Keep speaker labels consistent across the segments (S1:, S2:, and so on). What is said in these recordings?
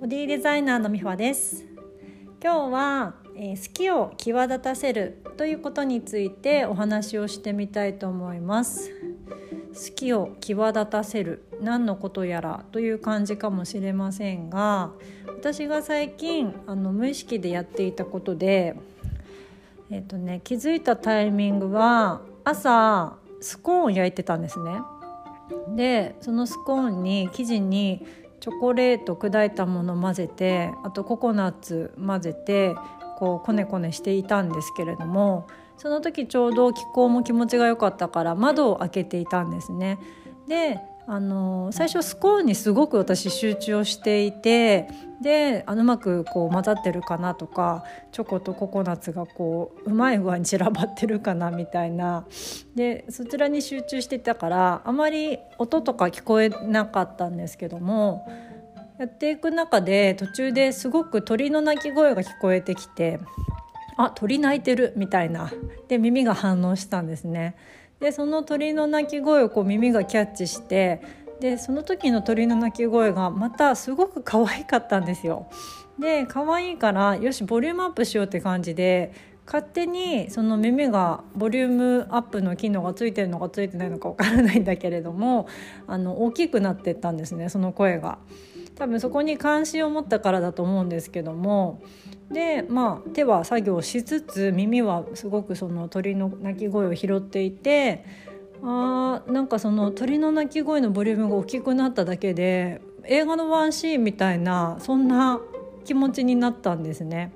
S1: ボディデザイナーのみほです。今日は、えー、好きを際立たせるということについてお話をしてみたいと思います。好きを際立たせる。何のことやらという感じかもしれませんが私が最近あの無意識でやっていたことでえっ、ー、とね気づいたタイミングは朝スコーンを焼いてたんですね。でそのスコーンに生地にチョコレート砕いたもの混ぜてあとココナッツ混ぜてこうコネコネしていたんですけれどもその時ちょうど気候も気持ちが良かったから窓を開けていたんですね。であの最初スコーンにすごく私集中をしていてであのうまくこう混ざってるかなとかチョコとココナッツがこううまい具合に散らばってるかなみたいな。でそちらに集中してたからあまり音とか聞こえなかったんですけどもやっていく中で途中ですごく鳥の鳴き声が聞こえてきてあ鳥鳴いてるみたいなで耳が反応したんですね。でその鳥の鳴き声をこう耳がキャッチしてでその時の鳥の鳴き声がまたすごく可愛かったんですよ。で可愛いからよしボリュームアップしようって感じで勝手にその耳がボリュームアップの機能がついてるのかついてないのかわからないんだけれどもあの大きくなってったんですねその声が。多分そこに関心を持ったからだと思うんですけどもでまあ手は作業しつつ耳はすごくその鳥の鳴き声を拾っていてあーなんかその鳥の鳴き声のボリュームが大きくなっただけで映画のワンシーンみたいなそんな気持ちになったんですね。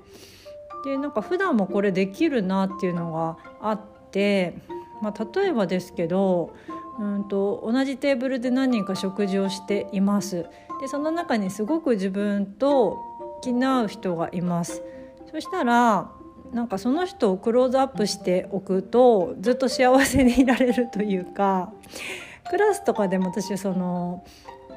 S1: でなんか普段もこれできるなっていうのがあって、まあ、例えばですけどうんと同じテーブルで何人か食事をしています。でその中にすごく自分と気の合う人がいますそしたらなんかその人をクローズアップしておくとずっと幸せにいられるというかクラスとかでも私その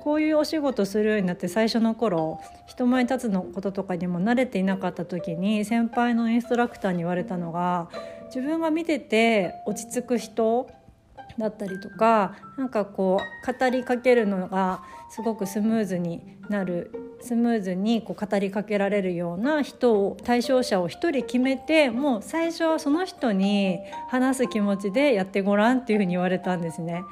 S1: こういうお仕事するようになって最初の頃人前に立つのこととかにも慣れていなかった時に先輩のインストラクターに言われたのが自分が見てて落ち着く人だったりとかなんかこう語りかけるのがすごくスムーズになるスムーズにこう語りかけられるような人を対象者を一人決めてもう最初はその人に話す気持ちでやってごらんっていうふうに言われたんですね。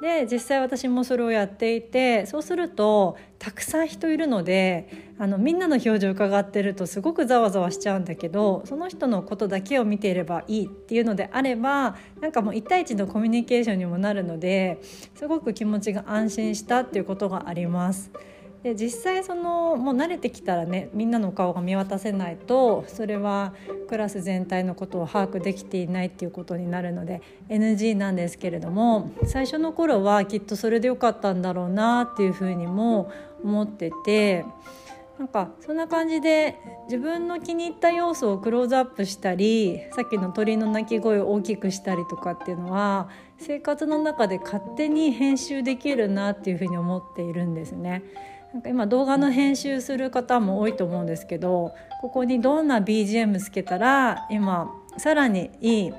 S1: で実際私もそれをやっていてそうするとたくさん人いるのであのみんなの表情を伺ってるとすごくざわざわしちゃうんだけどその人のことだけを見ていればいいっていうのであればなんかもう一対一のコミュニケーションにもなるのですごく気持ちが安心したっていうことがあります。で実際そのもう慣れてきたらねみんなの顔が見渡せないとそれはクラス全体のことを把握できていないっていうことになるので NG なんですけれども最初の頃はきっとそれでよかったんだろうなっていうふうにも思ってて。なんかそんな感じで自分の気に入った要素をクローズアップしたりさっきの鳥の鳴き声を大きくしたりとかっていうのは生活の中で勝手に編集できるなっていうふうに思っているんですね。なんか今動画の編集する方も多いと思うんですけどここにどんな BGM つけたら今さらにいい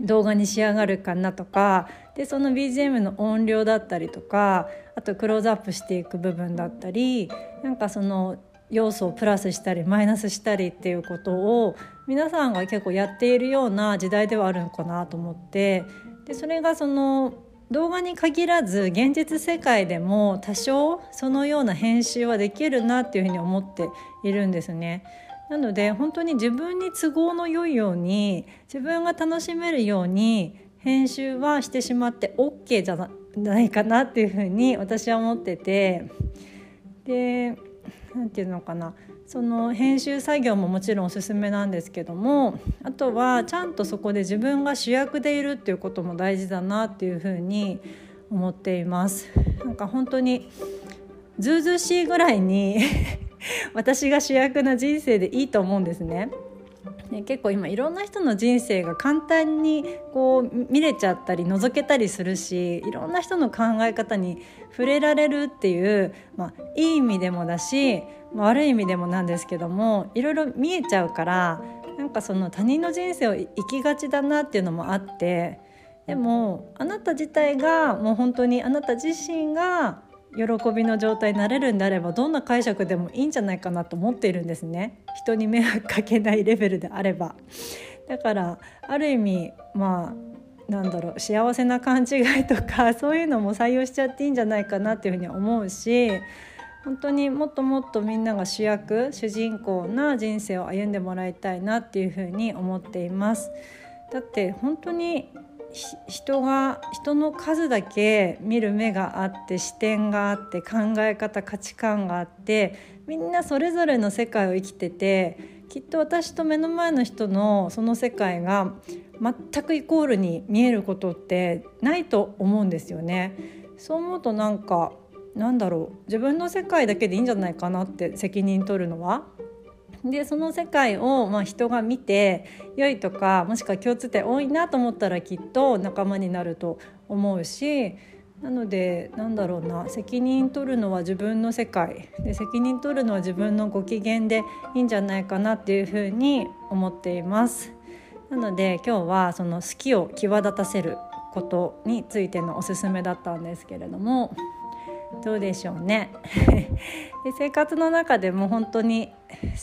S1: 動画に仕上がるかなとかでその BGM の音量だったりとかあとクローズアップしていく部分だったりなんかその要素をプラスしたりマイナスしたりっていうことを皆さんが結構やっているような時代ではあるのかなと思ってでそれがその動画に限らず現実世界でも多少そのような編集はできるなっていうふうに思っているんですね。なので本当に自分に都合の良いように自分が楽しめるように編集はしてしまって OK じゃないかなっていうふうに私は思っててで何て言うのかなその編集作業ももちろんおすすめなんですけどもあとはちゃんとそこで自分が主役でいるっていうことも大事だなっていうふうに思っています。なんか本当にずうずうしいぐらいに 私が主役な人生でいいと思うんですね。ね、結構今いろんな人の人生が簡単にこう見れちゃったり覗けたりするしいろんな人の考え方に触れられるっていう、まあ、いい意味でもだし、悪い意味でもなんですけどもいろいろ見えちゃうからなんかその他人の人生を生きがちだなっていうのもあってでもあなた自体がもう本当にあなた自身が喜びの状態になれるんであればどんな解釈でもいいんじゃないかなと思っているんですね。人に迷惑かけないレベルであれば。だからある意味まあなんだろう幸せな勘違いとかそういうのも採用しちゃっていいんじゃないかなっていうふうに思うし本当にもっともっとみんなが主役主人公な人生を歩んでもらいたいなっていうふうに思っています。だって本当に人が人の数だけ見る目があって視点があって考え方価値観があってみんなそれぞれの世界を生きててきっと私と目の前の人のその世界が全くイコールに見えることってないと思うんですよね。そう思うとなんかなんだろう自分の世界だけでいいんじゃないかなって責任取るのは。でその世界を、まあ、人が見て良いとかもしくは共通点多いなと思ったらきっと仲間になると思うしなのでなんだろうな責任取るのは自分の世界で責任取るのは自分のご機嫌でいいんじゃないかなっていうふうに思っています。なので今日はその好きを際立たせることについてのおすすめだったんですけれどもどうでしょうね で生活の中でも本当に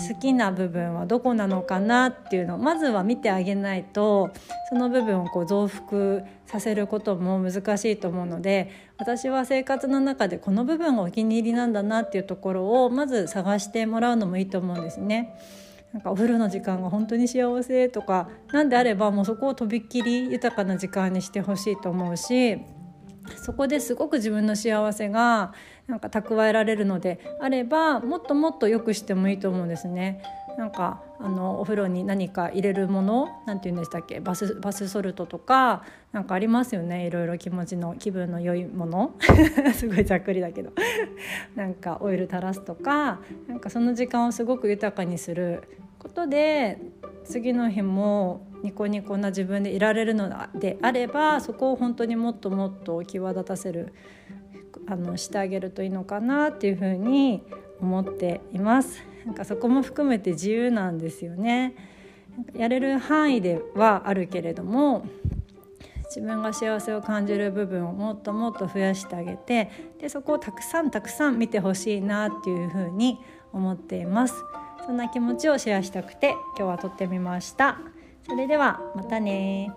S1: 好きな部分はどこなのかなっていうのをまずは見てあげないとその部分をこう増幅させることも難しいと思うので私は生活の中でこの部分がお気に入りなんだなっていうところをまず探してもらうのもいいと思うんですね。なんかお風呂の時間が本当に幸せとか何であればもうそこをとびっきり豊かな時間にしてほしいと思うしそこですごく自分の幸せがなんか蓄えられるのであればもっともっと良くしてもいいと思うんですね。なんかあのお風呂に何か入れるものなんて言うんでしたっけ？バスバスソルトとかなんかありますよね？いろいろ気持ちの気分の良いもの。すごいざっくりだけど。なんかオイル垂らすとかなんかその時間をすごく豊かにする。ことで次の日もニコニコな自分でいられるのであればそこを本当にもっともっと際立たせるあのしてあげるといいのかなっていうふうに思っています。なんかそこも含めて自由なんですよね。やれる範囲ではあるけれども自分が幸せを感じる部分をもっともっと増やしてあげてでそこをたくさんたくさん見てほしいなっていうふうに思っています。そんな気持ちをシェアしたくて今日は撮ってみました。それではまたね